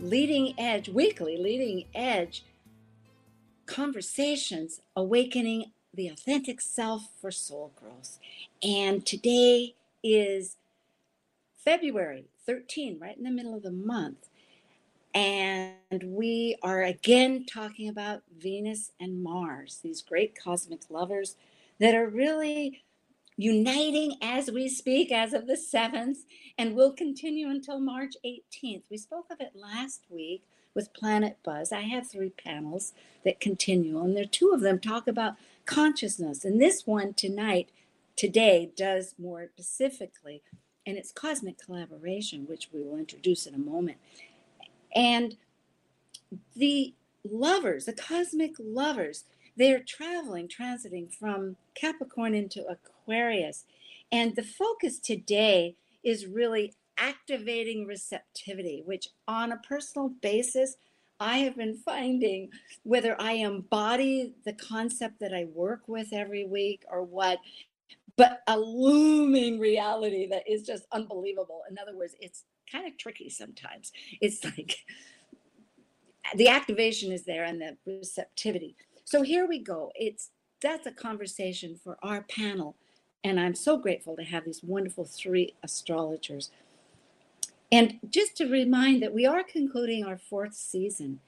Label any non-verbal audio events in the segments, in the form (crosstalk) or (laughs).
Leading Edge, weekly Leading Edge conversations, awakening the authentic self for soul growth. And today is February 13, right in the middle of the month. And we are again talking about Venus and Mars, these great cosmic lovers that are really uniting as we speak as of the 7th and will continue until March 18th. We spoke of it last week with Planet Buzz. I have three panels that continue, and there two of them talk about consciousness. And this one tonight, today, does more specifically, and it's cosmic collaboration, which we will introduce in a moment. And the lovers, the cosmic lovers, they're traveling, transiting from Capricorn into Aquarius. And the focus today is really activating receptivity, which on a personal basis, I have been finding whether I embody the concept that I work with every week or what, but a looming reality that is just unbelievable. In other words, it's kind of tricky sometimes. It's like the activation is there and the receptivity. So here we go. It's that's a conversation for our panel. And I'm so grateful to have these wonderful three astrologers and just to remind that we are concluding our fourth season.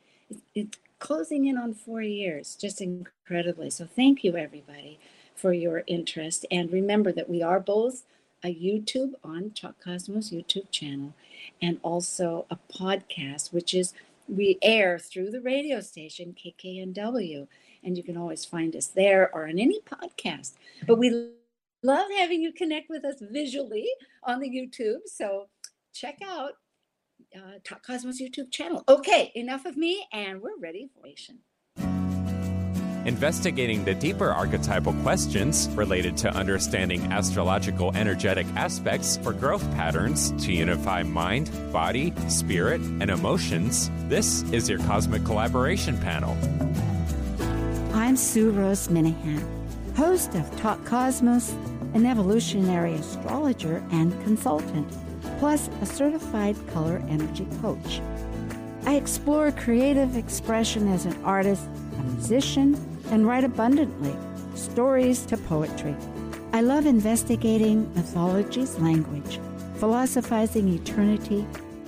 It's closing in on four years, just incredibly. So thank you, everybody, for your interest. And remember that we are both a YouTube on Talk Cosmos YouTube channel and also a podcast, which is we air through the radio station KKNW. And you can always find us there or on any podcast. But we love having you connect with us visually on the YouTube. So check out uh, Talk Cosmos YouTube channel. Okay, enough of me, and we're ready for Asian. Investigating the deeper archetypal questions related to understanding astrological energetic aspects for growth patterns to unify mind, body, spirit, and emotions, this is your Cosmic Collaboration Panel. I'm Sue Rose Minahan, host of Talk Cosmos, an evolutionary astrologer and consultant plus a certified color energy coach. I explore creative expression as an artist, a musician, and write abundantly stories to poetry. I love investigating mythology's language, philosophizing eternity,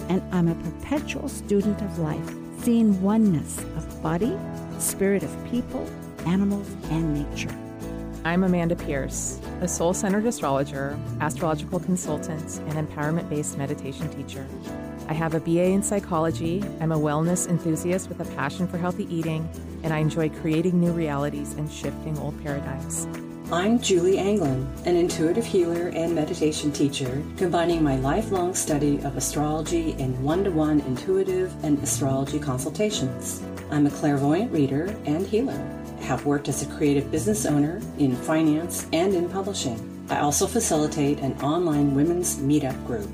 and I'm a perpetual student of life, seeing oneness of body, spirit of people, animals, and nature. I'm Amanda Pierce, a soul centered astrologer, astrological consultant, and empowerment based meditation teacher. I have a BA in psychology. I'm a wellness enthusiast with a passion for healthy eating, and I enjoy creating new realities and shifting old paradigms. I'm Julie Anglin, an intuitive healer and meditation teacher, combining my lifelong study of astrology in one to one intuitive and astrology consultations. I'm a clairvoyant reader and healer have worked as a creative business owner in finance and in publishing. I also facilitate an online women's meetup group.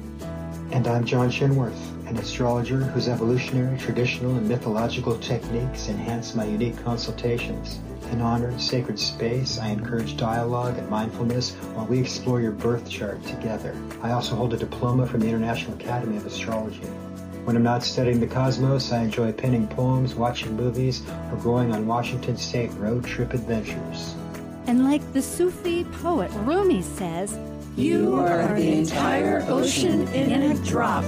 And I'm John Chinworth, an astrologer whose evolutionary, traditional, and mythological techniques enhance my unique consultations. In honor of sacred space, I encourage dialogue and mindfulness while we explore your birth chart together. I also hold a diploma from the International Academy of Astrology. When I'm not studying the cosmos, I enjoy penning poems, watching movies, or going on Washington State road trip adventures. And like the Sufi poet Rumi says, You are the entire ocean in a drop.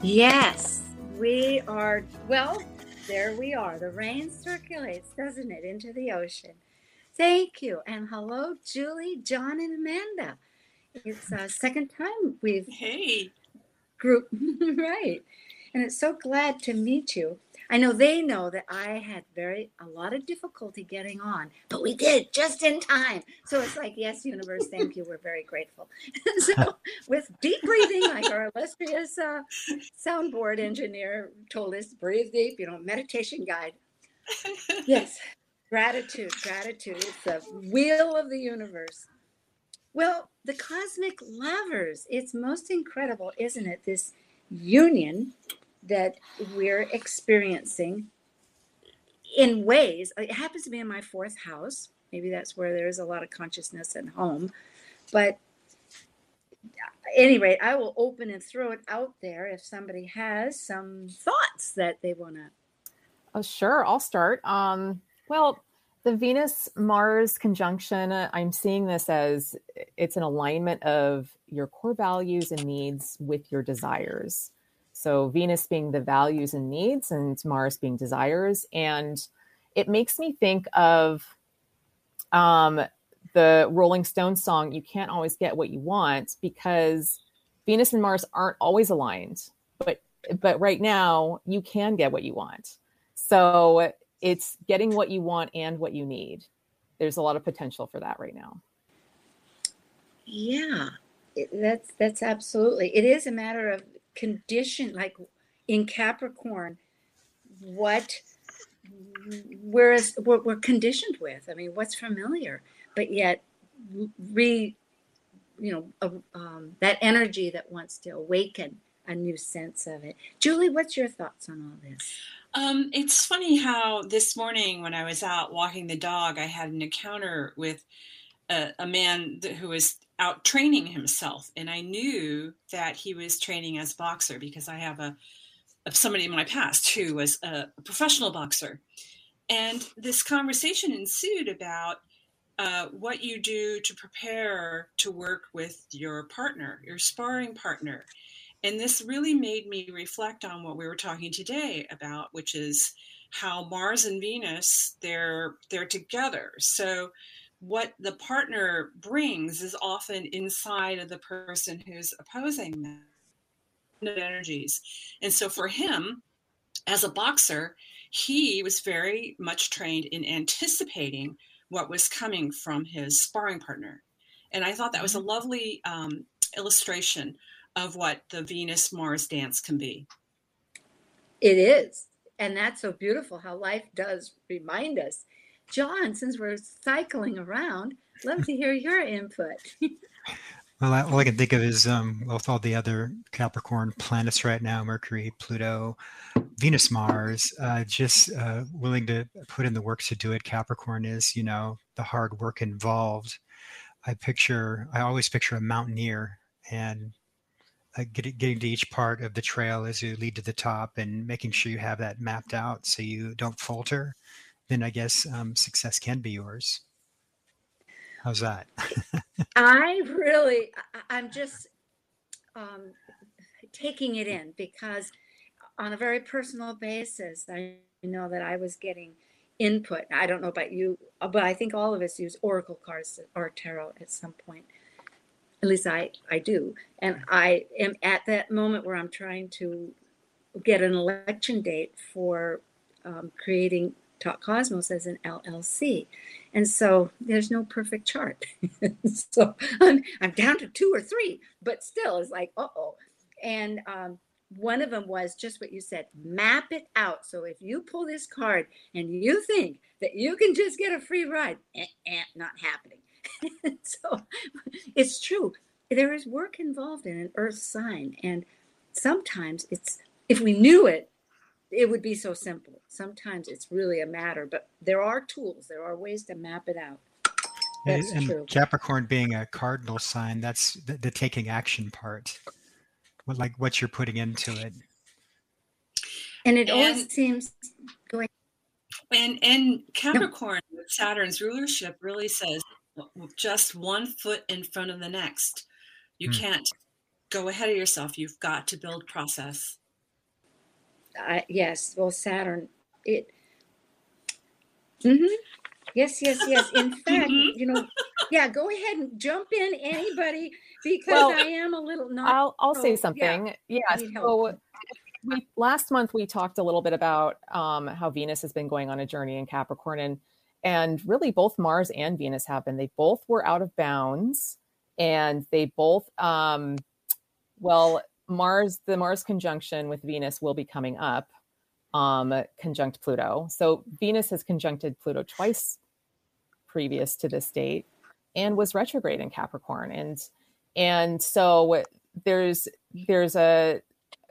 Yes, we are, well, there we are. The rain circulates, doesn't it, into the ocean. Thank you. And hello, Julie, John, and Amanda. It's a second time we've hey group (laughs) right. and it's so glad to meet you. I know they know that I had very a lot of difficulty getting on, but we did just in time. So it's like, yes, universe, thank you. We're very grateful. (laughs) so with deep breathing, like our illustrious uh, soundboard engineer told us, breathe deep. You know, meditation guide. (laughs) Yes, gratitude, gratitude. It's the wheel of the universe. Well, the cosmic lovers. It's most incredible, isn't it? This union that we're experiencing in ways it happens to be in my fourth house maybe that's where there's a lot of consciousness at home but anyway i will open and throw it out there if somebody has some thoughts that they want to oh sure i'll start um, well the venus mars conjunction i'm seeing this as it's an alignment of your core values and needs with your desires so Venus being the values and needs, and Mars being desires. And it makes me think of um, the Rolling Stones song, You Can't Always Get What You Want, because Venus and Mars aren't always aligned. But but right now you can get what you want. So it's getting what you want and what you need. There's a lot of potential for that right now. Yeah, that's that's absolutely. It is a matter of condition like in capricorn what whereas what we're conditioned with i mean what's familiar but yet re you know um, that energy that wants to awaken a new sense of it julie what's your thoughts on all this um, it's funny how this morning when i was out walking the dog i had an encounter with a, a man who was out training himself and i knew that he was training as boxer because i have a, somebody in my past who was a professional boxer. And this conversation ensued about uh, what you do to prepare to work with your partner your sparring partner and this really made me reflect on what we were talking today about which is how mars and venus they're they're together. So what the partner brings is often inside of the person who's opposing them energies. And so for him as a boxer he was very much trained in anticipating what was coming from his sparring partner. And i thought that was a mm-hmm. lovely um, illustration of what the venus mars dance can be it is and that's so beautiful how life does remind us John, since we're cycling around, love to hear your input. (laughs) well, I, all I can think of is um, with all the other Capricorn planets right now Mercury, Pluto, Venus, Mars, uh, just uh, willing to put in the work to do it. Capricorn is, you know, the hard work involved. I picture, I always picture a mountaineer and uh, getting, getting to each part of the trail as you lead to the top and making sure you have that mapped out so you don't falter then I guess um, success can be yours. How's that? (laughs) I really, I'm just um, taking it in because on a very personal basis, I know that I was getting input. I don't know about you, but I think all of us use oracle cards or tarot at some point. At least I, I do. And I am at that moment where I'm trying to get an election date for um, creating Talk Cosmos as an LLC. And so there's no perfect chart. (laughs) so I'm, I'm down to two or three, but still it's like, uh oh. And um, one of them was just what you said map it out. So if you pull this card and you think that you can just get a free ride, eh, eh, not happening. (laughs) so it's true. There is work involved in an earth sign. And sometimes it's, if we knew it, it would be so simple. Sometimes it's really a matter, but there are tools, there are ways to map it out. That's and true. Capricorn being a cardinal sign, that's the, the taking action part. What like what you're putting into it. And it and, always seems going. And and Capricorn, no. Saturn's rulership really says just one foot in front of the next. You hmm. can't go ahead of yourself. You've got to build process. I, yes, well, Saturn, it. Mm-hmm. Yes, yes, yes. In (laughs) fact, mm-hmm. you know, yeah, go ahead and jump in, anybody, because well, I am a little not. I'll I'll say something. Yeah. yeah so we, last month we talked a little bit about um, how Venus has been going on a journey in Capricorn, and and really both Mars and Venus been. They both were out of bounds, and they both, um, well, Mars, the Mars conjunction with Venus will be coming up, um, conjunct Pluto. So Venus has conjuncted Pluto twice previous to this date, and was retrograde in Capricorn, and and so there's there's a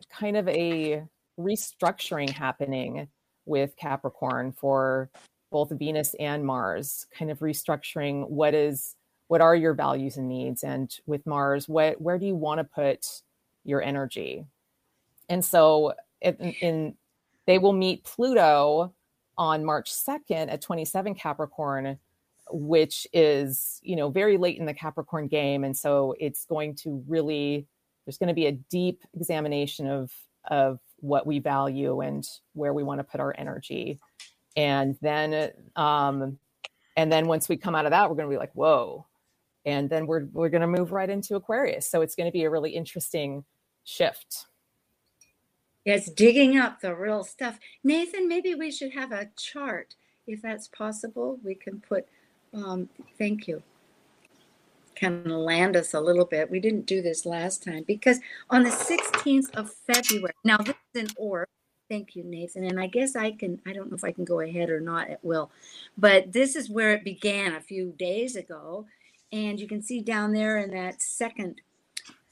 kind of a restructuring happening with Capricorn for both Venus and Mars, kind of restructuring what is what are your values and needs, and with Mars, what where do you want to put your energy? And so, in, in they will meet Pluto on March second at twenty seven Capricorn, which is you know very late in the Capricorn game, and so it's going to really there's going to be a deep examination of of what we value and where we want to put our energy and then um and then once we come out of that we're going to be like whoa. And then we're we're going to move right into aquarius. So it's going to be a really interesting shift. Yes digging up the real stuff. Nathan maybe we should have a chart if that's possible. We can put um thank you. Can land us a little bit. We didn't do this last time because on the 16th of February, now this is an orb. Thank you, Nathan. And I guess I can, I don't know if I can go ahead or not, it will. But this is where it began a few days ago. And you can see down there in that second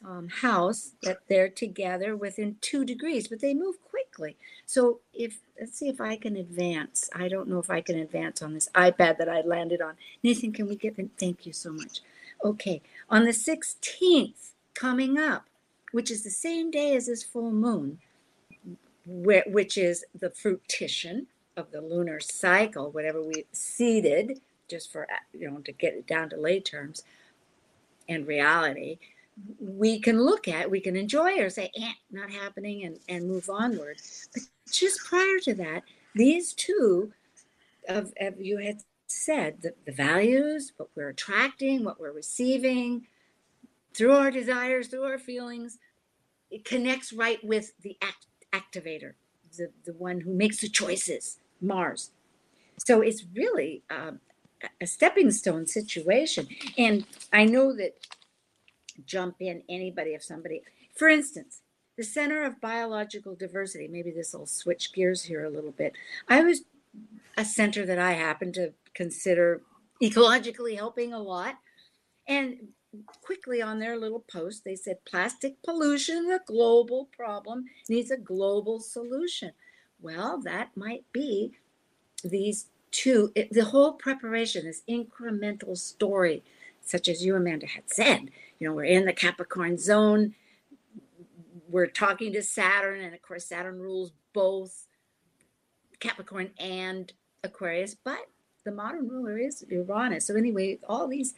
um, house that they're together within two degrees, but they move quickly. So if let's see if I can advance. I don't know if I can advance on this iPad that I landed on. Nathan, can we get them? Thank you so much. Okay, on the 16th, coming up, which is the same day as this full moon, which is the fruition of the lunar cycle, whatever we seeded, just for, you know, to get it down to lay terms and reality, we can look at, we can enjoy or say, eh, not happening, and, and move onward. But just prior to that, these two of, of you had said, the, the values, what we're attracting, what we're receiving through our desires, through our feelings, it connects right with the act, activator, the, the one who makes the choices, Mars. So it's really um, a stepping stone situation. And I know that jump in anybody if somebody, for instance, the Center of Biological Diversity, maybe this will switch gears here a little bit. I was a center that I happen to consider ecologically helping a lot. And quickly on their little post, they said plastic pollution, a global problem, needs a global solution. Well, that might be these two, it, the whole preparation, this incremental story, such as you, Amanda, had said. You know, we're in the Capricorn zone, we're talking to Saturn, and of course, Saturn rules both Capricorn and Aquarius, but the modern ruler is Uranus. So anyway, all these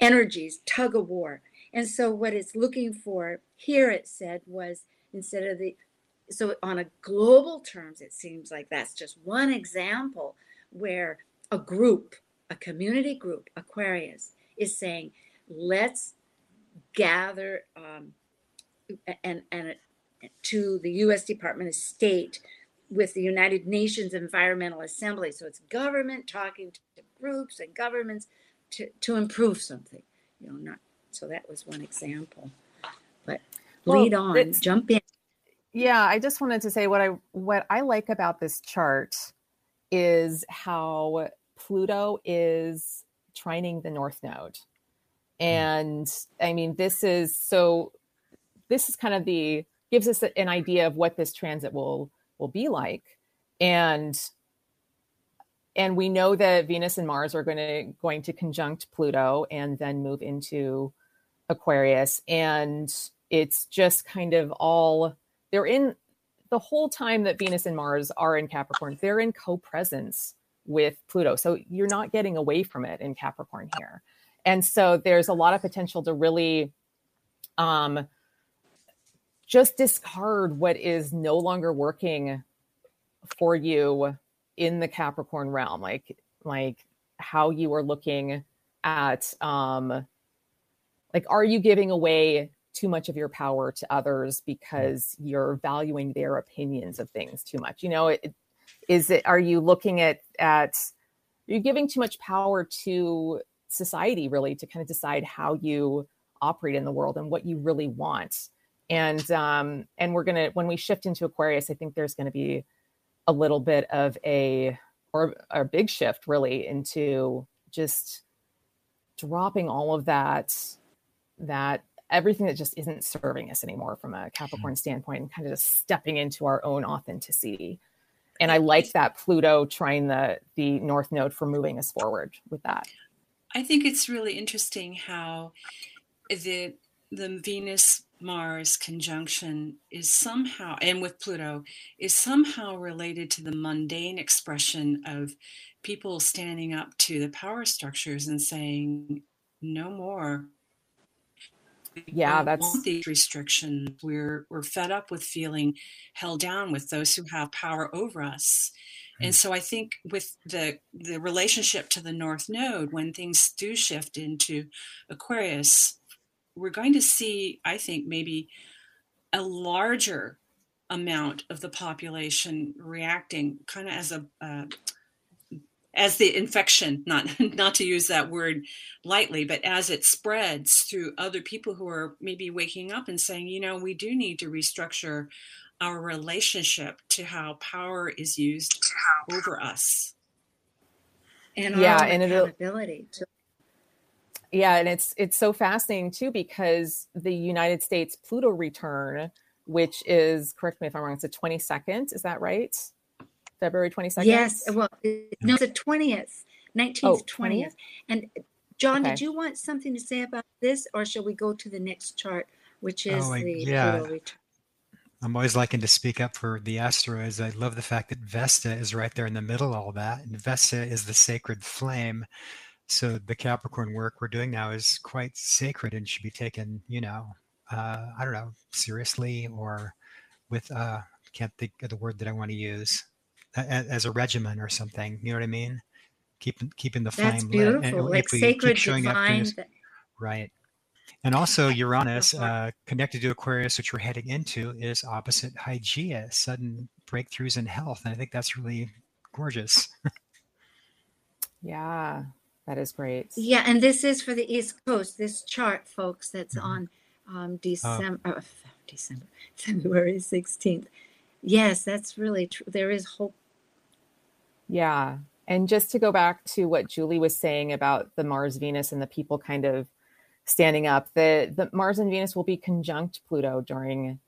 energies tug of war. And so what it's looking for here, it said, was instead of the so on a global terms, it seems like that's just one example where a group, a community group, Aquarius, is saying, let's gather um, and and to the U.S. Department of State with the United Nations Environmental Assembly. So it's government talking to groups and governments to, to improve something. You know, not so that was one example. But lead well, on, jump in. Yeah, I just wanted to say what I what I like about this chart is how Pluto is trining the north node. Hmm. And I mean, this is so this is kind of the gives us an idea of what this transit will will be like and and we know that venus and mars are going to going to conjunct pluto and then move into aquarius. And it's just kind of all they're in the whole time that venus and mars are in capricorn they're in co-presence with pluto. So you're not getting away from it in capricorn here. And so there's a lot of potential to really um just discard what is no longer working for you in the Capricorn realm, like like how you are looking at um like are you giving away too much of your power to others because you're valuing their opinions of things too much? You know it, is it are you looking at at you're you giving too much power to society really to kind of decide how you operate in the world and what you really want? And um and we're gonna when we shift into aquarius i think there's going to be a little bit of a or a big shift really into just dropping all of that that everything that just isn't serving us anymore from a capricorn standpoint and kind of just stepping into our own authenticity. And i like that pluto trining the the north node for moving us forward with that. I think it's really interesting how the the venus mars conjunction is somehow and with pluto is somehow related to the mundane expression of people standing up to the power structures and saying no more. Yeah that's these restrictions. We're we're fed up with feeling held down with those who have power over us. And hmm. so i think with the the relationship to the north node when things do shift into aquarius we're going to see i think maybe a larger amount of the population reacting kind of as a uh, as the infection not (laughs) not to use that word lightly but as it spreads through other people who are maybe waking up and saying you know we do need to restructure our relationship to how power is used over us. And yeah and accountability to- yeah and it's it's so fascinating too because the united states pluto return which is correct me if i'm wrong it's the 22nd is that right February 22nd? Yes. Well, no, it's the 20th, 19th, oh, 20th. 20th. And John, okay. did you want something to say about this or shall we go to the next chart, which is oh, the yeah. return? I'm always liking to speak up for the asteroids. I love the fact that Vesta is right there in the middle of all that. And Vesta is the sacred flame. So the Capricorn work we're doing now is quite sacred and should be taken, you know, uh, I don't know, seriously or with, uh, can't think of the word that I want to use as a regimen or something. You know what I mean? Keeping keeping the flame That's beautiful. lit. And like sacred showing divine. Up that... Right. And also Uranus uh, connected to Aquarius, which we're heading into, is opposite Hygeia, sudden breakthroughs in health. And I think that's really gorgeous. (laughs) yeah, that is great. Yeah, and this is for the East Coast. This chart, folks, that's mm-hmm. on um, December, uh, December, (laughs) February sixteenth. Yes, that's really true. There is hope yeah. And just to go back to what Julie was saying about the Mars Venus and the people kind of standing up, the, the Mars and Venus will be conjunct Pluto during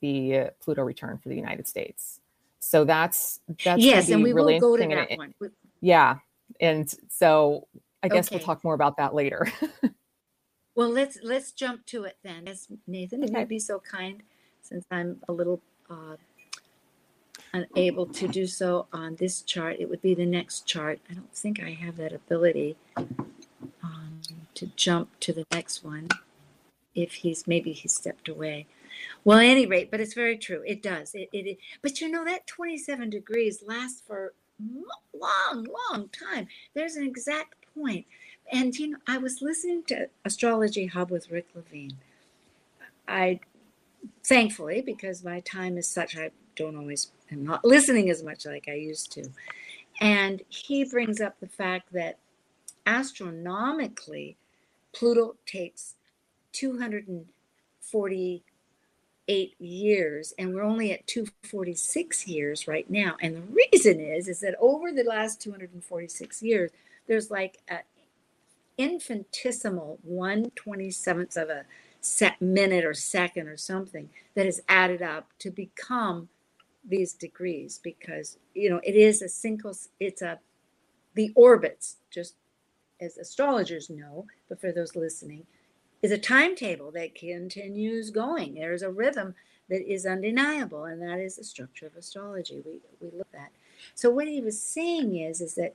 the Pluto return for the United States. So that's that's yes, and we really will go to that one. Yeah, and so I guess okay. we'll talk more about that later. (laughs) well, let's let's jump to it then. As Nathan, okay. if you'd be so kind, since I'm a little uh, unable to do so on this chart, it would be the next chart. I don't think I have that ability um, to jump to the next one if he's maybe he stepped away. Well, at any rate, but it's very true. It does. It, it, it but you know that 27 degrees lasts for long, long time. There's an exact point. And you know, I was listening to Astrology Hub with Rick Levine. I thankfully, because my time is such, I don't always am not listening as much like I used to. And he brings up the fact that astronomically, Pluto takes 248 years, and we're only at 246 years right now. And the reason is, is that over the last 246 years, there's like an infinitesimal 127th of a minute or second or something that is added up to become these degrees because you know it is a single it's a the orbits just as astrologers know but for those listening is a timetable that continues going. There's a rhythm that is undeniable and that is the structure of astrology. We we look at so what he was saying is is that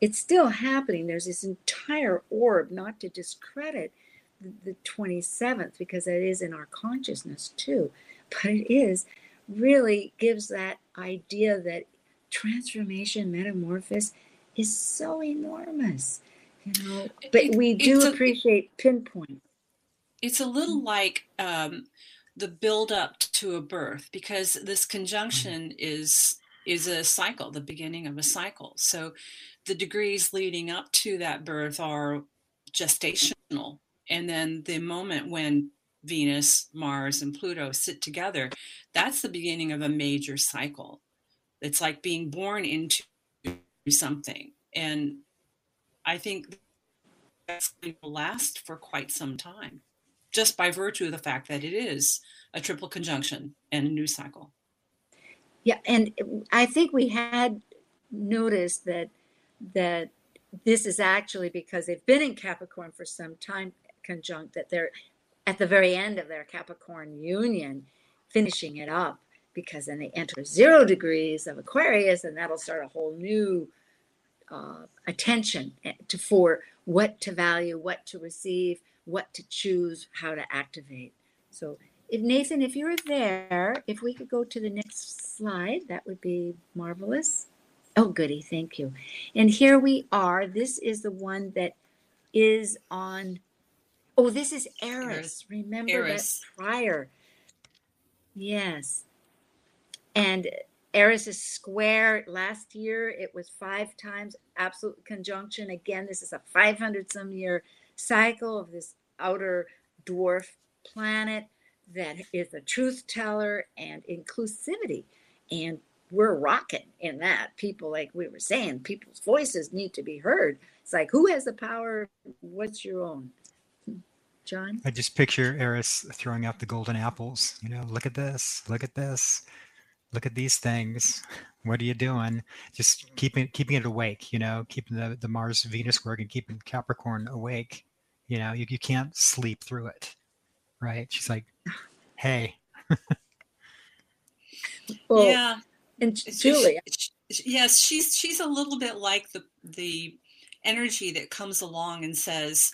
it's still happening. There's this entire orb not to discredit the, the 27th because that is in our consciousness too but it is really gives that idea that transformation, metamorphosis is so enormous, But we do it, appreciate pinpoint. it's a little like um, the build up to a birth because this conjunction is is a cycle, the beginning of a cycle. So the degrees leading up to that birth are gestational, and then the moment when Venus, Mars, and Pluto sit together, that's the beginning of a major cycle. It's like being born into something. And I think that's going to last for quite some time, just by virtue of the fact that it is a triple conjunction and a new cycle. Yeah, and I think we had noticed that that this is actually because they've been in Capricorn for some time conjunct that they're at the very end of their Capricorn union, finishing it up because then they enter zero degrees of Aquarius, and that'll start a whole new uh, attention eh, to for what to value, what to receive, what to choose, how to activate. So, if Nathan, if you're there, if we could go to the next slide, that would be marvelous. Oh, goody, thank you. And here we are. This is the one that is on. Oh, this is Eris. Eris. Remember Eris. that prior. Yes. And Eris is square. Last year it was five times absolute conjunction. Again, this is a 500 some year cycle of this outer dwarf planet that is a truth teller and inclusivity. And we're rocking in that. People, like we were saying, people's voices need to be heard. It's like, who has the power? What's your own? John? I just picture Eris throwing out the golden apples. You know, look at this, look at this look at these things. What are you doing? Just keeping keeping it awake you know keeping the, the mars venus work and keeping capricorn awake. You know you, you can't sleep through it right? She's like hey. (laughs) Well, yeah. and julie. yes she's she's a little bit like the the energy that comes along and says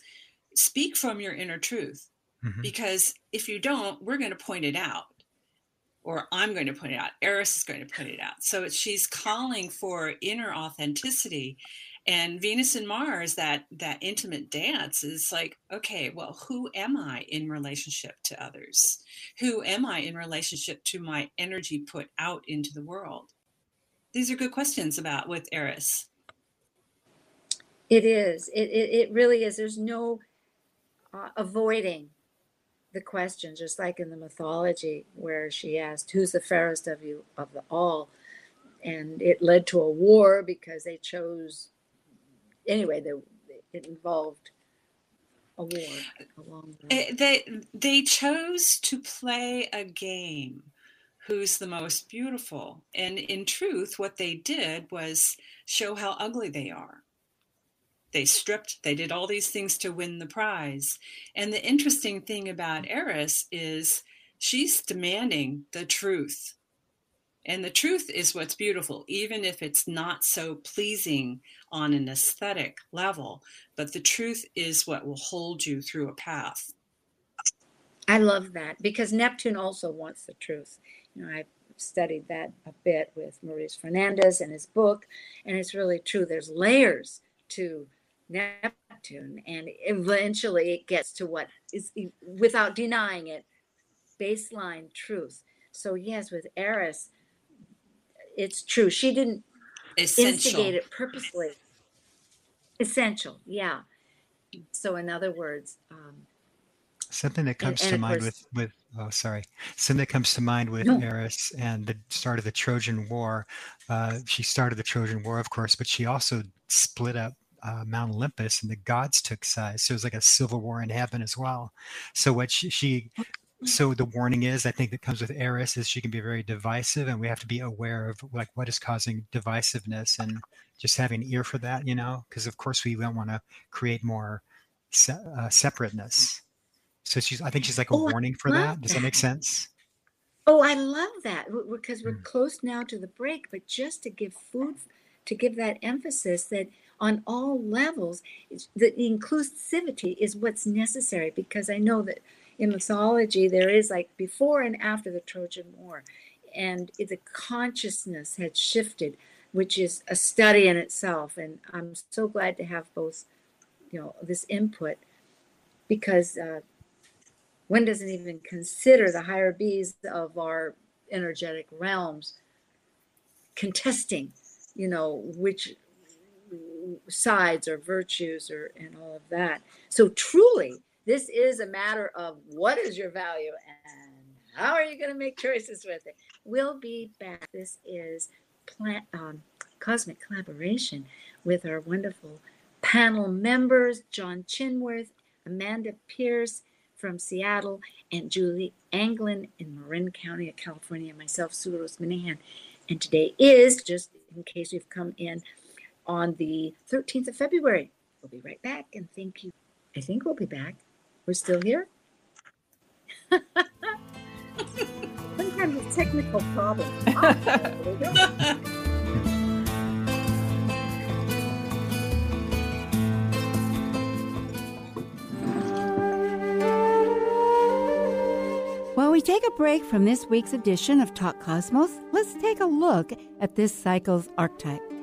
speak from your inner truth. Mm-hmm. because if you don't we're going to point it out or I'm going to point it out. Eris is going to point it out. So she's calling for inner authenticity. And Venus and Mars, that that intimate dance is like, okay, well, who am I in relationship to others? Who am I in relationship to my energy put out into the world? These are good questions about with Eris. It is. It, it, it really is. There's no uh, avoiding the question, just like in the mythology where she asked, Who's the fairest of you of the all? And it led to a war because they chose, anyway, they, it involved a war along the eh, they they chose to play a game who's the most beautiful and in truth what they did was show how ugly they are they stripped, they did all these things to win the prize. And the interesting thing about Eris is she's demanding the truth. And the truth is what's beautiful, even if it's not so pleasing on an aesthetic level. But the truth is what will hold you through a path. I love that because Neptune also wants the truth. You know, I've studied that a bit with Maurice Fernandez and his book, and it's really true. There's layers to Neptune, and eventually it gets to what is, without denying it, baseline truth. So yes, with Eris, it's true. She didn't Essential. instigate it purposely. Essential, yeah. So in other words, um, something that comes and, and to mind course, with with oh sorry something that comes to mind with no. eris and the start of the trojan war uh, she started the trojan war of course but she also split up uh, Mount Olympus, and the gods took sides. So it was like a civil war in heaven as well. So what she, she so the warning is, I think that comes with Eris is she can be very divisive, and we have to be aware of like what is causing divisiveness and just having an ear for that, you know, because of course we don't want to create more se- uh, separateness. So she's, I think she's like a oh, warning for that. Does that make sense? Oh, I love that because we're mm. close now to the break, but just to give food, to give that emphasis that on all levels. The inclusivity is what's necessary because I know that in mythology there is like before and after the Trojan War, and the consciousness had shifted, which is a study in itself. And I'm so glad to have both, you know, this input because uh, One doesn't even consider the higher bees of our energetic realms contesting, you know, which sides or virtues or and all of that. So truly, this is a matter of what is your value and how are you going to make choices with it. We'll be back. This is plant um, cosmic collaboration with our wonderful panel members, John Chinworth, Amanda Pierce from Seattle, and Julie Anglin in Marin County of California, myself, Sue Rose Minahan. And today is, just in case you've come in, on the 13th of February. We'll be right back, and thank you. I think we'll be back. We're still here. (laughs) Sometimes it's technical problems. (laughs) Ah, While we take a break from this week's edition of Talk Cosmos, let's take a look at this cycle's archetype.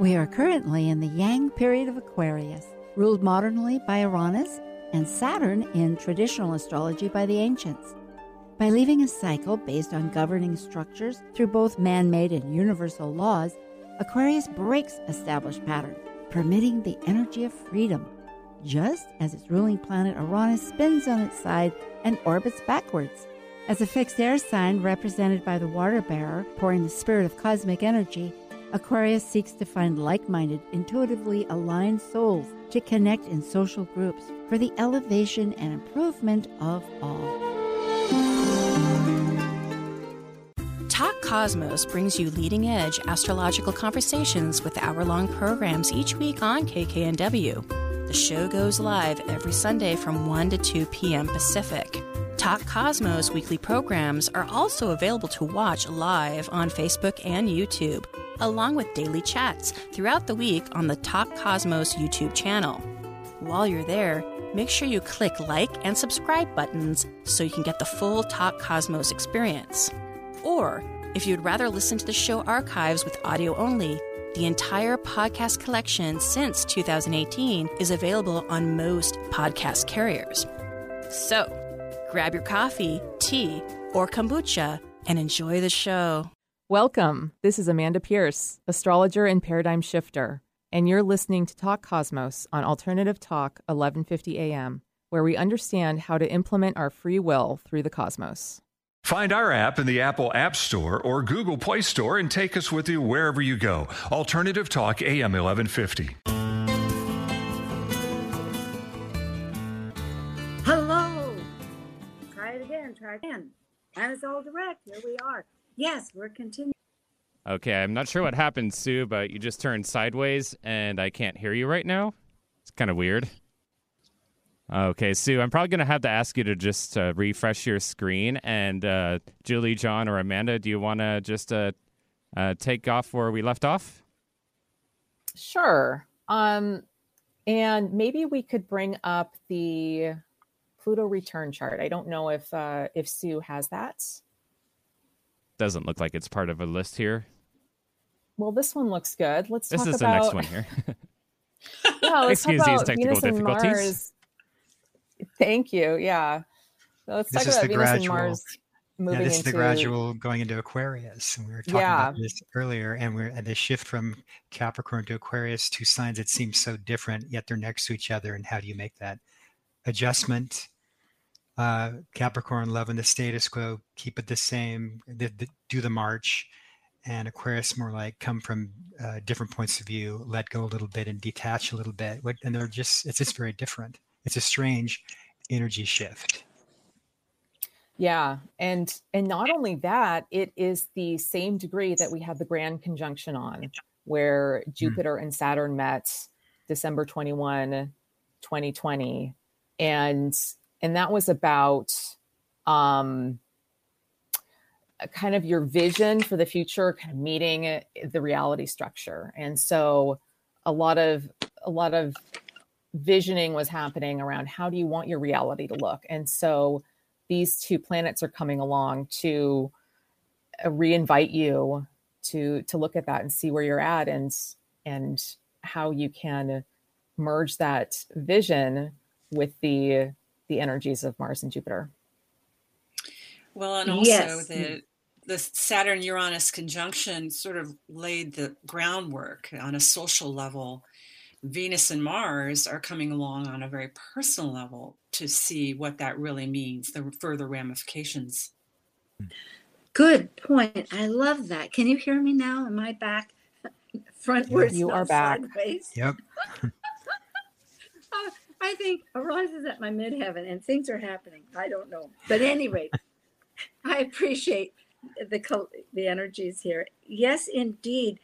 We are currently in the Yang period of Aquarius, ruled modernly by Uranus and Saturn in traditional astrology by the ancients. By leaving a cycle based on governing structures through both man made and universal laws, Aquarius breaks established patterns, permitting the energy of freedom, just as its ruling planet Uranus spins on its side and orbits backwards. As a fixed air sign represented by the water bearer pouring the spirit of cosmic energy, Aquarius seeks to find like minded, intuitively aligned souls to connect in social groups for the elevation and improvement of all. Talk Cosmos brings you leading edge astrological conversations with hour long programs each week on KKNW. The show goes live every Sunday from 1 to 2 p.m. Pacific. Talk Cosmos weekly programs are also available to watch live on Facebook and YouTube, along with daily chats throughout the week on the Talk Cosmos YouTube channel. While you're there, make sure you click like and subscribe buttons so you can get the full Talk Cosmos experience. Or, if you'd rather listen to the show archives with audio only, the entire podcast collection since 2018 is available on most podcast carriers. So, grab your coffee, tea, or kombucha and enjoy the show. Welcome. This is Amanda Pierce, astrologer and paradigm shifter, and you're listening to Talk Cosmos on Alternative Talk 1150 AM, where we understand how to implement our free will through the cosmos. Find our app in the Apple App Store or Google Play Store and take us with you wherever you go. Alternative Talk AM 1150. Hello. Try it again. Try it again. And it's all direct. Here we are. Yes, we're continuing. Okay, I'm not sure what happened, Sue, but you just turned sideways and I can't hear you right now. It's kind of weird. Okay, Sue, I'm probably going to have to ask you to just uh, refresh your screen. And uh, Julie, John, or Amanda, do you want to just uh, uh, take off where we left off? Sure. Um, and maybe we could bring up the Pluto return chart. I don't know if uh, if Sue has that. Doesn't look like it's part of a list here. Well, this one looks good. Let's This talk is about the next one here. (laughs) (laughs) yeah, let's Excuse talk these technical Venus and difficulties. Mars. Thank you. Yeah. So let's This talk is about the Venus and gradual- Mars moving yeah, this is the gradual going into Aquarius, and we were talking Yeah. about this earlier. And we're and the shift from Capricorn to Aquarius, two signs that seem so different, yet they're next to each other. And how do you make that adjustment? Uh, Capricorn loving the status quo, keep it the same, the, the, do the march, and Aquarius more like come from uh, different points of view, let go a little bit, and detach a little bit. What- And they're just it's just very different. It's a strange energy shift. Yeah, and and not only that, it is the same degree that we had the grand conjunction on, where Jupiter and Saturn met December 21, 2020. And and that was about um kind of your vision for the future, kind of meeting uh, the reality structure. And so a lot of a lot of visioning was happening around how do you want your reality to look. And so these two planets are coming along to uh, reinvite you to to look at that and see where you're at and and how you can merge that vision with the the energies of Mars and Jupiter. Well, and also Yes. the the Saturn Uranus conjunction sort of laid the groundwork on a social level. Venus and Mars are coming along on a very personal level to see what that really means, the further ramifications. Good point. I love that. Can you hear me now? Am I back (laughs) frontwards? You are back. sideways? Yep. (laughs) I think Arise is at my midheaven and things are happening. I don't know. But anyway, (laughs) I appreciate the the energies here. Yes, indeed.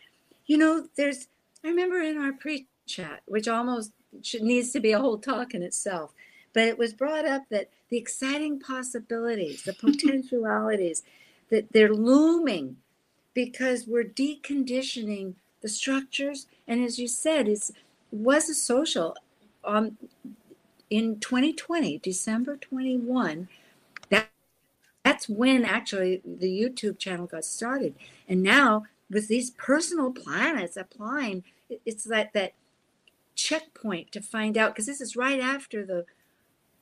You know, there's, I remember in our pre chat, which almost should, needs to be a whole talk in itself, but it was brought up that the exciting possibilities, the (laughs) potentialities, that they're looming because we're deconditioning the structures. And as you said, it's, it was a social um, in 2020, December 21, that that's when actually the YouTube channel got started. And now with these personal planets applying, it's that that checkpoint to find out because this is right after the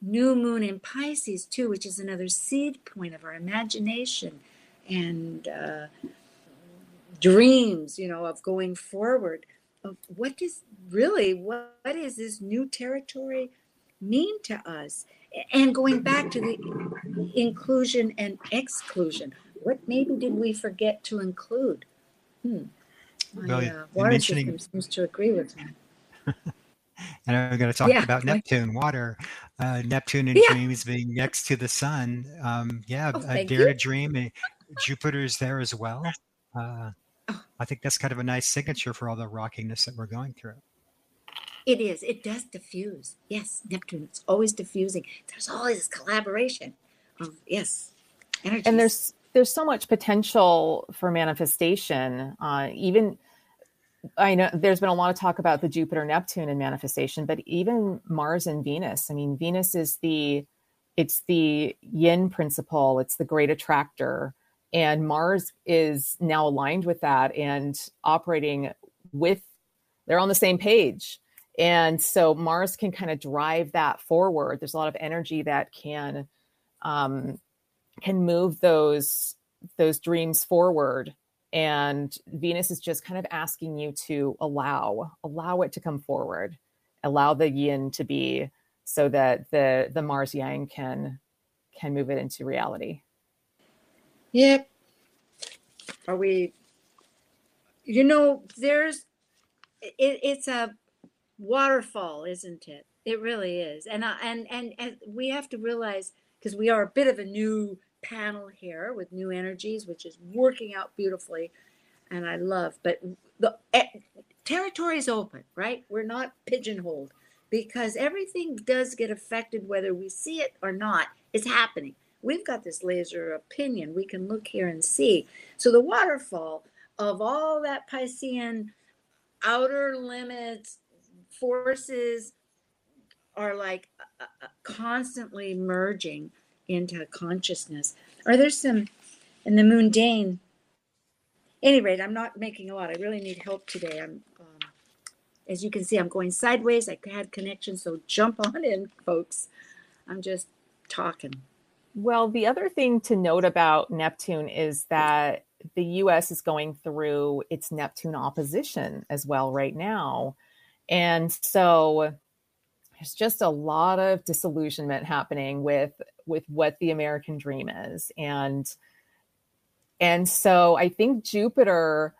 new moon in Pisces too, which is another seed point of our imagination and uh, dreams, you know, of going forward. Of what does really what, what is this new territory mean to us? And going back to the inclusion and exclusion, what maybe did we forget to include? Hmm. My Well, uh, you're water mentioning- system seems to agree with me. (laughs) And I'm going to talk Yeah, about. Neptune, water. Uh, Neptune and Yeah. dreams being next to the sun. Um, yeah, Oh, a dare you. to dream. Jupiter's there as well. Uh. I think that's kind of a nice signature for all the rockiness that we're going through. It is. It does diffuse. Yes, Neptune. It's always diffusing. There's always this collaboration of yes, energies. and there's there's so much potential for manifestation uh, even i know there's been a lot of talk about the jupiter neptune and manifestation but even mars and venus i mean venus is the it's the yin principle it's the great attractor and mars is now aligned with that and operating with they're on the same page. And so mars can kind of drive that forward. There's a lot of energy that can um, can move those those dreams forward. And venus is just kind of asking you to allow allow it to come forward. Allow the yin to be so that the the mars yang can can move it into reality Yep. Are we? You know, there's. It, it's a waterfall, isn't it? It really is, and I, and and and we have to realize because we are a bit of a new panel here with new energies, which is working out beautifully, and I love. But the eh, territory is open, right? We're not pigeonholed because everything does get affected, whether we see it or not. It's happening we've got this laser opinion. We can look here and see. So the waterfall of all that Piscean outer limits forces are like uh, uh, constantly merging into consciousness. Are there some in the mundane? Any rate, I'm not making a lot. I really need help today. I'm, um, as you can see, I'm going sideways. I had connection, so jump on in, folks. I'm just talking. Well, the other thing to note about Neptune is that the US is going through its Neptune opposition as well right now. And so there's just a lot of disillusionment happening with with what the American dream is. And and so I think Jupiter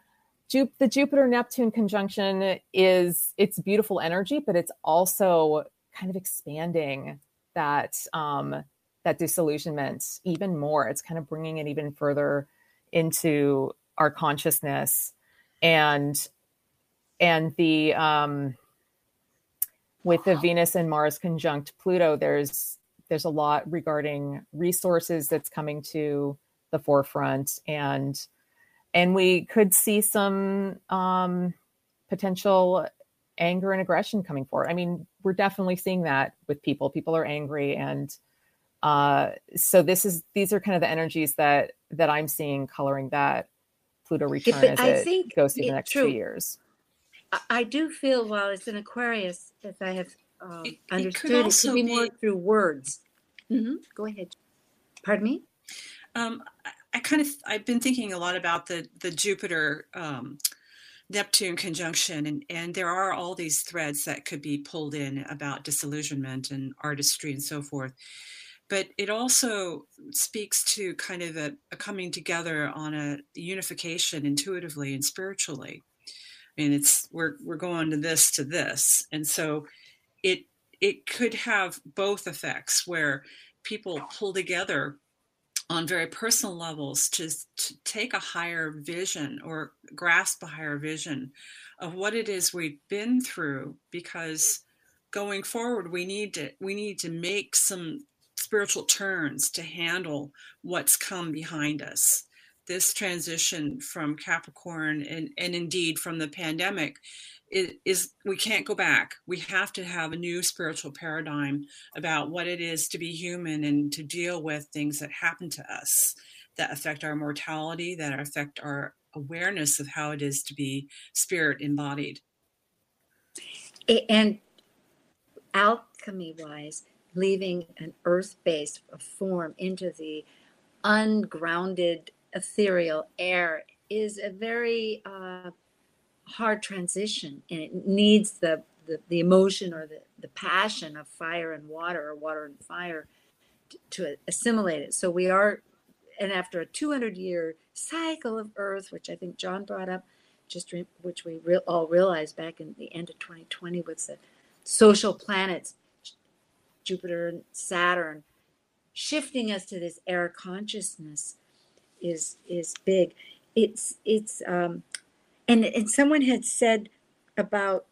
Ju- the Jupiter Neptune conjunction is it's beautiful energy, but it's also kind of expanding that um, that disillusionment even more. It's kind of bringing it even further into our consciousness, and and the um, with the Venus and Mars conjunct Pluto, there's there's a lot regarding resources that's coming to the forefront, and and we could see some um, potential anger and aggression coming forward. I mean, we're definitely seeing that with people. People are angry and uh, so this is these are kind of the energies that that I'm seeing coloring that Pluto return but as I it think goes through the next true. two years. I- I do feel while it's in Aquarius, as I have um, It- it could understood, it could also be more through words. Mm-hmm. Go ahead. Pardon me. Um, I, I, kind of I've been thinking a lot about the the Jupiter um, Neptune conjunction, and and there are all these threads that could be pulled in about disillusionment and artistry and so forth. But it also speaks to kind of a, a coming together on a unification intuitively and spiritually. I mean, it's we're we're going to this to this, and so it it could have both effects where people pull together on very personal levels to, to take a higher vision or grasp a higher vision of what it is we've been through because going forward we need to we need to make some spiritual turns to handle what's come behind us this transition from capricorn and, and indeed from the pandemic is, is we can't go back. We have to have a new spiritual paradigm about what it is to be human and to deal with things that happen to us that affect our mortality, that affect our awareness of how it is to be spirit embodied. And alchemy wise, leaving an earth based form into the ungrounded ethereal air is a very uh, hard transition and it needs the, the, the emotion or the, the passion of fire and water or water and fire to, to assimilate it. So we are, and after a 200 year cycle of Earth, which I think John brought up, just re, which we re, all realized back in the end of 2020 with the social planets, Jupiter and Saturn, shifting us to this air consciousness is is big. It's it's um, and and someone had said about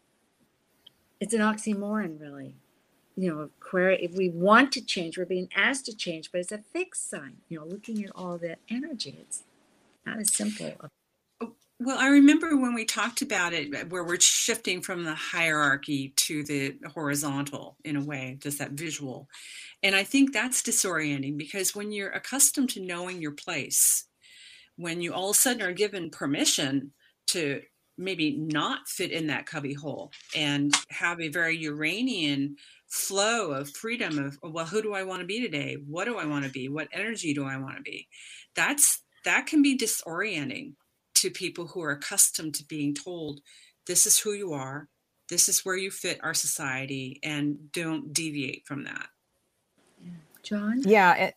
it's an oxymoron really. You know query if we want to change we're being asked to change but it's a fixed sign. You know looking at all that energy it's not as simple well i remember when we talked about it uh, where we're shifting from the hierarchy to the horizontal in a way just that visual. And i think that's disorienting because when you're accustomed to knowing your place when you all of a sudden are given permission to maybe not fit in that cubby hole and have a very Uranian flow of freedom of oh, well who do I want to be today? What do I want to be? What energy do I want to be? That's that can be disorienting to people who are accustomed to being told this is who you are this is where you fit our society and don't deviate from that. John? Yeah it,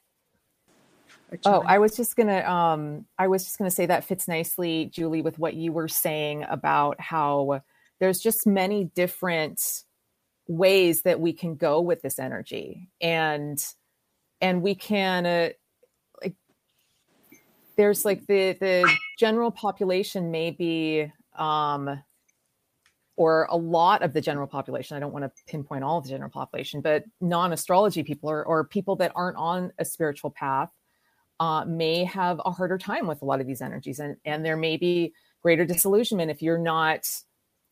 Oh, I was just gonna um I was just gonna say that fits nicely, Julie, with what you were saying about how there's just many different ways that we can go with this energy. And and we can uh, like there's like the the general population may be um or a lot of the general population i don't want to pinpoint all of the general population but non-astrology people or, or people that aren't on a spiritual path uh, may have a harder time with a lot of these energies and and there may be greater disillusionment if you're not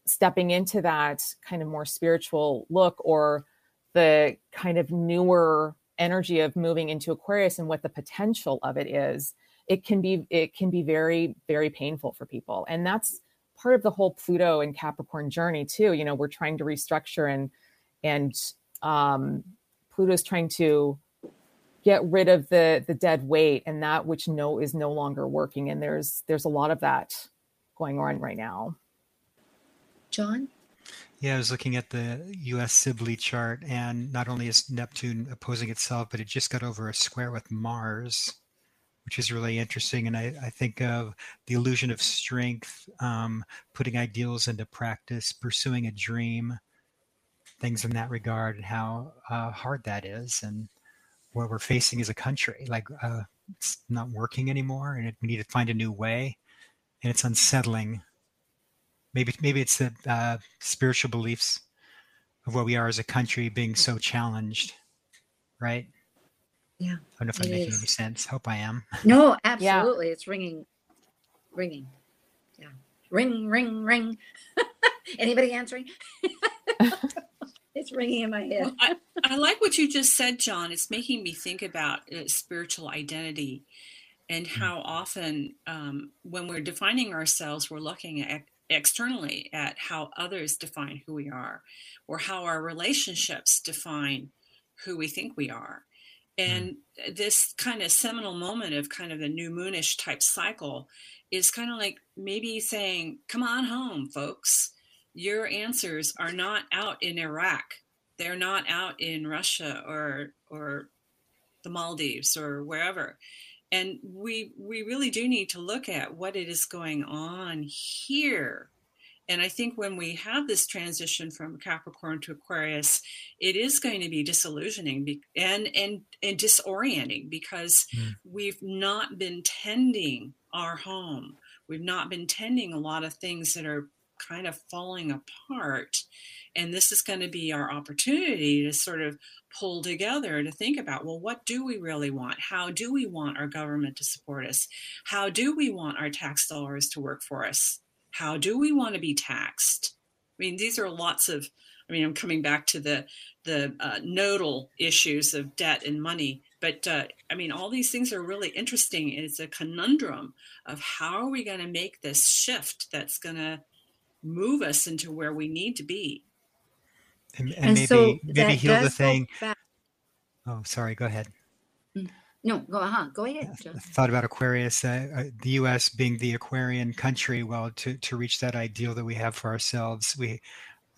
stepping into that kind of more spiritual look or the kind of newer energy of moving into aquarius and what the potential of it is it can be it can be very very painful for people. And that's part of the whole pluto and capricorn journey too. You know we're trying to restructure and and um pluto's trying to get rid of the the dead weight and that which no is no longer working. And there's there's a lot of that going on right now. John? Yeah i was looking at the us Sibly chart and not only is neptune opposing itself but it just got over a square with mars which is really interesting and i, I think of the illusion of strength um, putting ideals into practice pursuing a dream things in that regard and how uh, hard that is and what we're facing as a country. Like uh, it's not working anymore, and it, we need to find a new way, and it's unsettling. Maybe maybe it's the uh, spiritual beliefs of what we are as a country being so challenged, right? Yeah. I don't know if I'm making is. any sense. Hope I am. (laughs) No, absolutely. Yeah. It's ringing, ringing. Yeah. Ring, ring, ring. (laughs) Anybody answering? (laughs) it's ringing in my head. Well, I, I, like what you just said, John. It's making me think about uh, spiritual identity and hmm. how often, um, when we're defining ourselves, we're looking at externally at how others define who we are or how our relationships define who we think we are. And mm. this kind of seminal moment of kind of the new moonish type cycle is kind of like maybe saying, come on home, folks. Your answers are not out in Iraq. They're not out in Russia or or the Maldives or wherever. And we we really do need to look at what it is going on here and I think when we have this transition from Capricorn to Aquarius, it is going to be disillusioning and and and disorienting because mm. we've not been tending our home. We've not been tending a lot of things that are kind of falling apart. And this is going to be our opportunity to sort of pull together to think about well, what do we really want? How do we want our government to support us? How do we want our tax dollars to work for us? How do we want to be taxed? I mean, these are lots of. I mean, I'm coming back to the the uh, nodal issues of debt and money, but uh, I mean, all these things are really interesting. It's a conundrum of how are we going to make this shift that's going to move us into where we need to be. And, and, and maybe so maybe heal the thing. Oh, sorry. Go ahead. No, go uh-huh. go ahead. I thought about Aquarius, uh, uh, the U.S. being the Aquarian country. Well, to to reach that ideal that we have for ourselves, we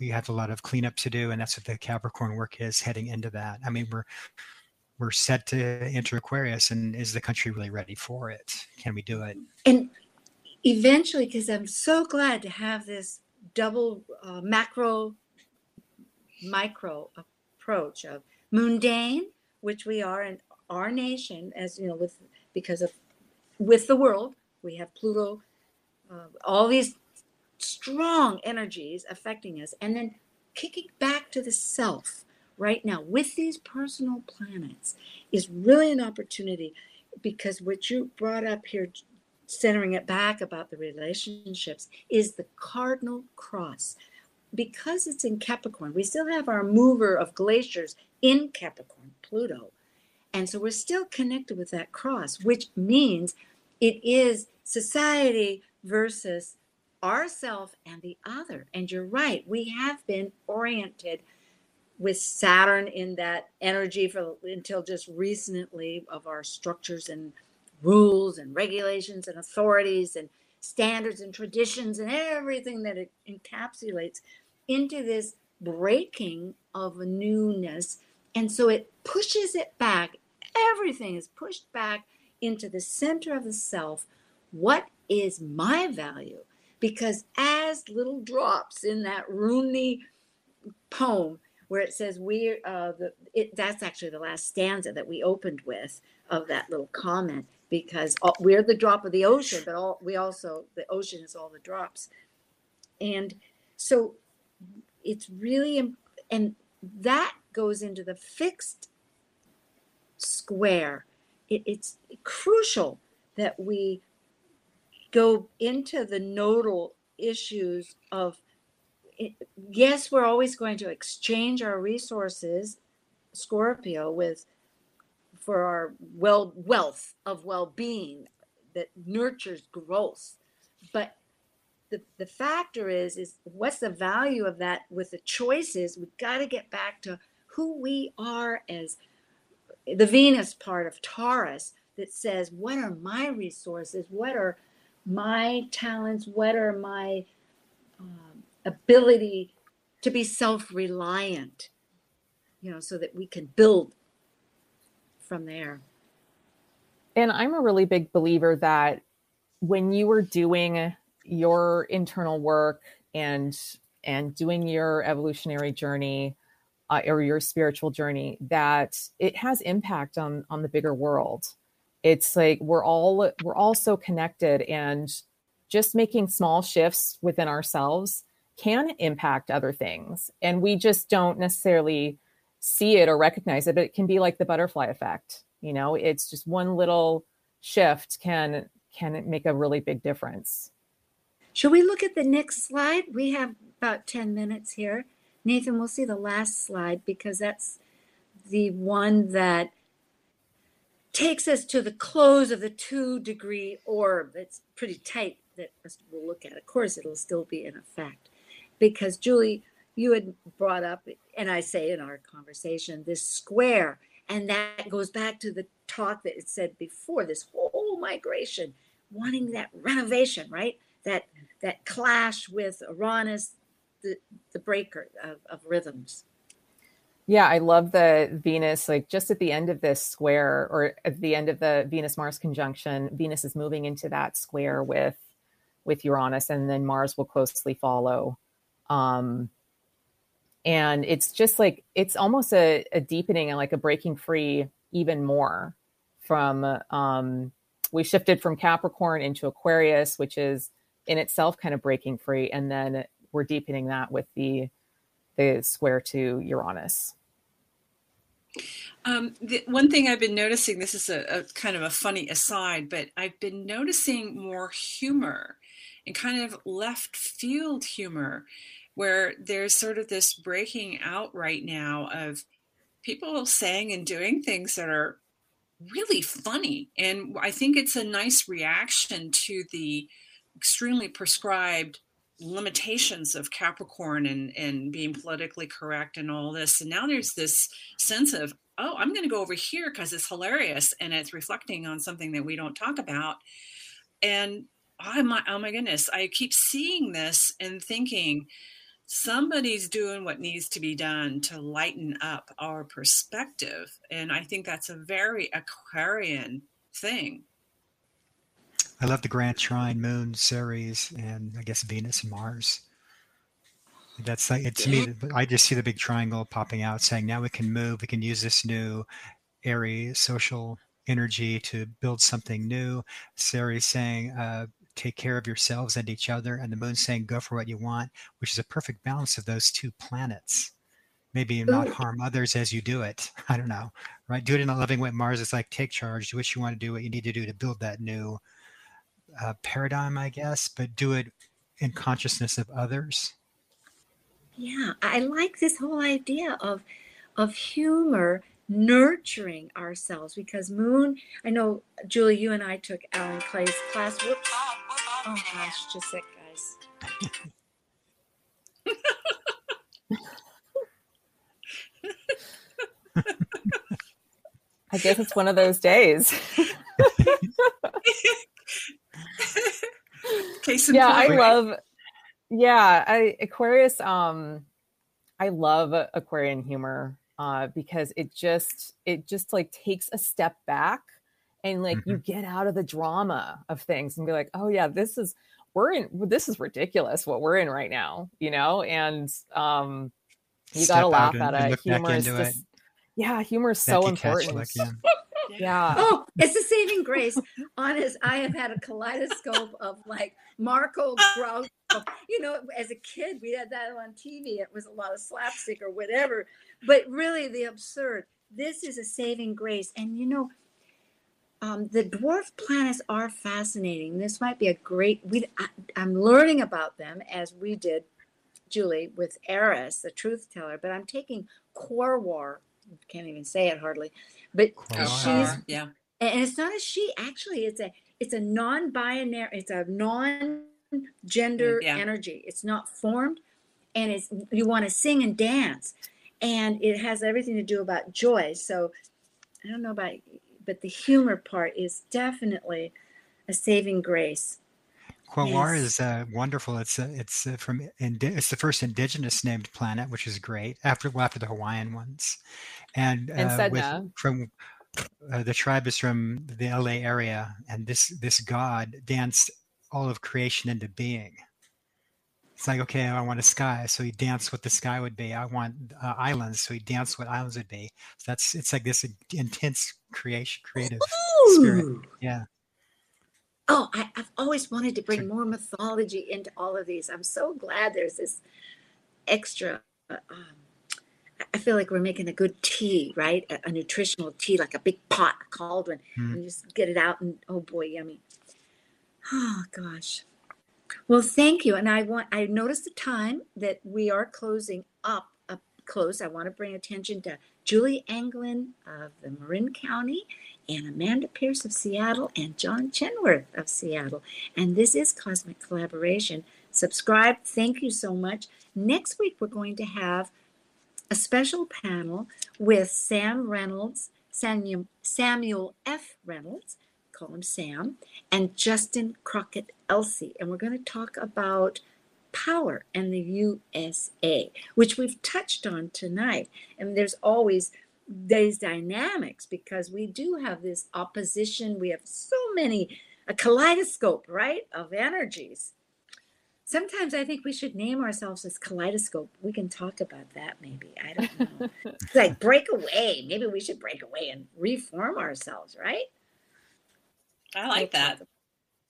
we have a lot of cleanup to do, and that's what the Capricorn work is heading into that. I mean, we're we're set to enter Aquarius, and is the country really ready for it? Can we do it? And eventually, because I'm so glad to have this double uh, macro micro approach of mundane, which we are, and our nation, as you know, with because of with the world, we have Pluto, uh, all these strong energies affecting us, and then kicking back to the self right now with these personal planets is really an opportunity because what you brought up here centering it back about the relationships is the cardinal cross. Because it's in capricorn we still have our mover of glaciers in capricorn pluto and so we're still connected with that cross, which means it is society versus ourself and the other. And you're right, we have been oriented with Saturn in that energy for until just recently of our structures and rules and regulations and authorities and standards and traditions and everything that it encapsulates into this breaking of a newness. And so it pushes it back everything is pushed back into the center of the self. What is my value? Because as little drops in that Rumi poem, where it says we uh, the, it, that's actually the last stanza that we opened with of that little comment because all, we're the drop of the ocean but all we also the ocean is all the drops and so it's really and that goes into the fixed square. It, it's crucial that we go into the nodal issues of yes, we're always going to exchange our resources, Scorpio, with for our well wealth of well-being that nurtures growth. But the, the factor is is what's the value of that with the choices? We've got to get back to who we are as the Venus part of Taurus that says, What are my resources? What are my talents? What are my um, ability to be self reliant? You know, so that we can build from there. And I'm a really big believer that when you are doing your internal work and and doing your evolutionary journey uh, or your spiritual journey that it has impact on on the bigger world. It's like we're all we're all so connected and just making small shifts within ourselves can impact other things. And we just don't necessarily see it or recognize it but it can be like the butterfly effect you know? It's just one little shift can can make a really big difference. Should we look at the next slide? We have about 10 minutes here Nathan, we'll see the last slide because that's the one that takes us to the close of the two degree orb. It's pretty tight that we'll look at. Of course, it'll still be in effect because Julie, you had brought up, and I say in our conversation, this square And that goes back to the talk that it said before this whole migration, wanting that renovation, right? That that clash with Uranus, the, the breaker of, of rhythms. Yeah, I love the Venus, like just at the end of this square or at the end of the Venus Mars conjunction, Venus is moving into that square with with Uranus and then Mars will closely follow. Um and it's just like it's almost a, a deepening and like a breaking free even more from um we shifted from Capricorn into Aquarius, which is in itself kind of breaking free, and then we're deepening that with the the square to Uranus. Um, the, one thing I've been noticing, this is a, a, kind of a funny aside, but I've been noticing more humor and kind of left field humor where there's sort of this breaking out right now of people saying and doing things that are really funny. And I think it's a nice reaction to the extremely prescribed limitations of Capricorn and, and being politically correct and all this. And now there's this sense of, oh, I'm going to go over here because it's hilarious and it's reflecting on something that we don't talk about. And oh my, oh my goodness, I keep seeing this and thinking somebody's doing what needs to be done to lighten up our perspective. And I think that's a very Aquarian thing. I love the Grand Trine Moon Ceres and I guess Venus and Mars. That's like it to me. I just see the big triangle popping out, saying now we can move. We can use this new airy social energy to build something new. Ceres saying, uh, "Take care of yourselves and each other," and the moon saying, "Go for what you want," which is a perfect balance of those two planets. Maybe not harm others as you do it. (laughs) I don't know, right? Do it in a loving way. Mars is like take charge, do what you want to do, what you need to do to build that new uh, paradigm, I guess, but do it in consciousness of others. Yeah, I like this whole idea of of humor nurturing ourselves because moon i know julie you and i took alan clay's class. Whoops. Oh gosh just sick guys. I guess it's one of those days (laughs) (laughs) Case yeah, I love. Yeah, I Aquarius. Um, I love Aquarian humor uh, because it just it just like takes a step back and like mm-hmm. you get out of the drama of things and be like, oh yeah, this is we're in this is ridiculous what we're in right now, you know, and um, you got to laugh at it. Humor is just, it. yeah, humor is so important. (laughs) Yeah. Oh, it's a saving grace. Honest, I have had a kaleidoscope of like Marco Groucho. You know, as a kid, we had that on TV. It was a lot of slapstick or whatever, but really the absurd. This is a saving grace. And you know, um, the dwarf planets are fascinating. This might be a great. We I, I'm learning about them as we did, Julie, with Eris, the truth teller. But I'm taking Quaoar. Can't even say it hardly but oh, she's yeah. and it's not a she actually it's a it's a non-binary it's a non-gender mm, yeah. energy. It's not formed and it's you want to sing and dance and it has everything to do about joy. So i don't know about but the humor part is definitely a saving grace Quaoar yes. is uh, wonderful. It's uh, it's uh, from indi- it's the first indigenous named planet, which is great after well, after the Hawaiian ones, and, and uh, with, from uh, the tribe is from the LA area, and this this god danced all of creation into being. It's like okay, I want a sky, so he danced what the sky would be. I want uh, islands, so he danced what islands would be. So that's it's like this intense creation, creative Ooh. spirit. Yeah. Oh, I, have always wanted to bring more mythology into all of these. I'm so glad there's this extra. Um, I feel like we're making a good tea, right? A, a nutritional tea, like a big pot, a cauldron, mm. and just get it out, and oh boy, yummy. Oh gosh. Well, thank you. And I want I noticed the time that we are closing up up close. I want to bring attention to Julie Anglin of the Marin County and Amanda Pierce of Seattle and John Chinworth of Seattle. And this is Cosmic Collaboration. Subscribe. Thank you so much. Next week, we're going to have a special panel with Sam Reynolds, Samuel, F. Reynolds, call him Sam, and Justin Crockett Elzie. And we're going to talk about power and the USA, which we've touched on tonight. And there's always these dynamics because we do have this opposition. We have so many, a kaleidoscope, right, of energies. Sometimes I think we should name ourselves as kaleidoscope. We can talk about that maybe. I don't know. it's (laughs) like break away. Maybe we should break away and reform ourselves, right? I like that.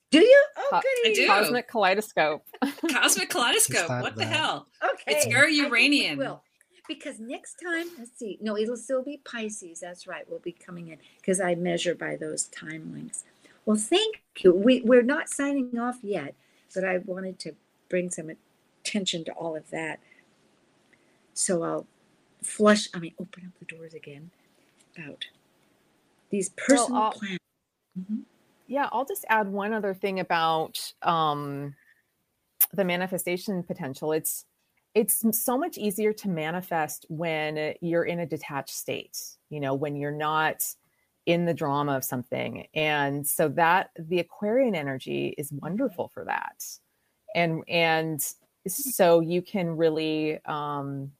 Do you? Oh, I do. Cosmic kaleidoscope. Cosmic kaleidoscope. What of the that. hell? Okay. It's very I think we Uranian. Because next time, let's see. No, it'll still be Pisces. That's right. We'll be coming in because I measure by those time links. Well, thank you. We, we're not signing off yet, but I wanted to bring some attention to all of that. So I'll flush, I mean, open up the doors again about these personal I'll- plans. Mhm. Yeah, I'll just add one other thing about um, the manifestation potential. It's it's so much easier to manifest when you're in a detached state. You know, when you're not in the drama of something, and so that the Aquarian energy is wonderful for that. And and so you can really um,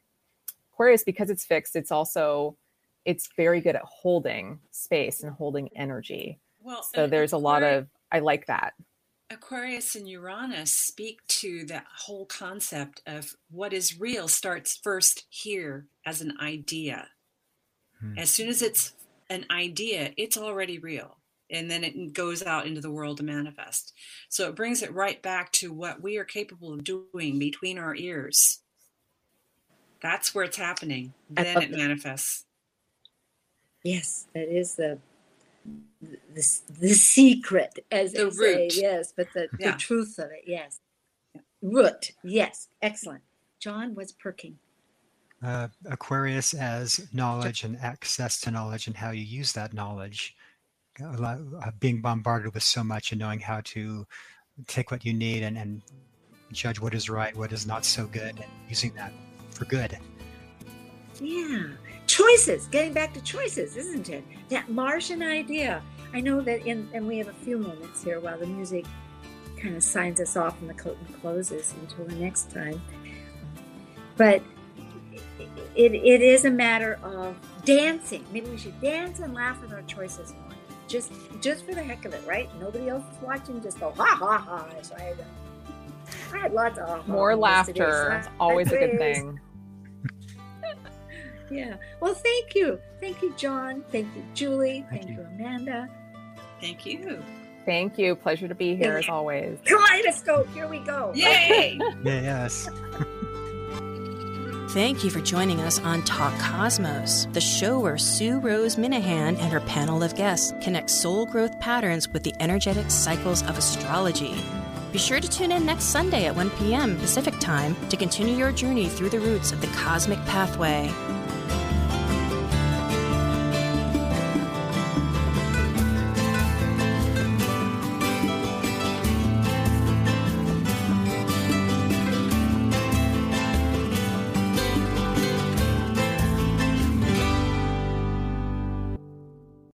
Aquarius because it's fixed. It's also it's very good at holding space and holding energy Well, so there's a lot of i like that Aquarius and Uranus speak to the whole concept of what is real starts first here as an idea. Hmm. As soon as it's an idea, it's already real. And then it goes out into the world to manifest. So it brings it right back to what we are capable of doing between our ears. That's where it's happening. Then it that. manifests. Yes, that is the the, the secret, as The they say. root. Yes, but the, Yeah. the truth of it. Yes, root. Yes, excellent. John, was perking? Uh, Aquarius as knowledge and access to knowledge and how you use that knowledge. Lot, uh, being bombarded with so much and knowing how to take what you need and, and judge what is right, what is not so good, and using that for good. Yeah, choices. Getting back to choices, isn't it? That Martian idea. I know that in, and we have a few moments here while the music kind of signs us off and the curtain closes until the next time. But it, it is a matter of dancing. Maybe we should dance and laugh at our choices more. Just just for the heck of it, right? Nobody else is watching. Just go ha ha ha. So I had, I had lots of ha-has more yesterday, so laughter I- always a good thing Yeah. Well, thank you. Thank you, John. Thank you, Julie. Thank Thank, you. you. Amanda. Thank you. thank you pleasure to be here as always Kaleidoscope. Here we go. Yay! Yeah, (laughs) yes. Thank you for joining us on Talk Cosmos, the show where Sue Rose Minahan and her panel of guests connect soul growth patterns with the energetic cycles of astrology. Be sure to tune in next Sunday at 1 p.m. Pacific Time to continue your journey through the roots of the cosmic pathway.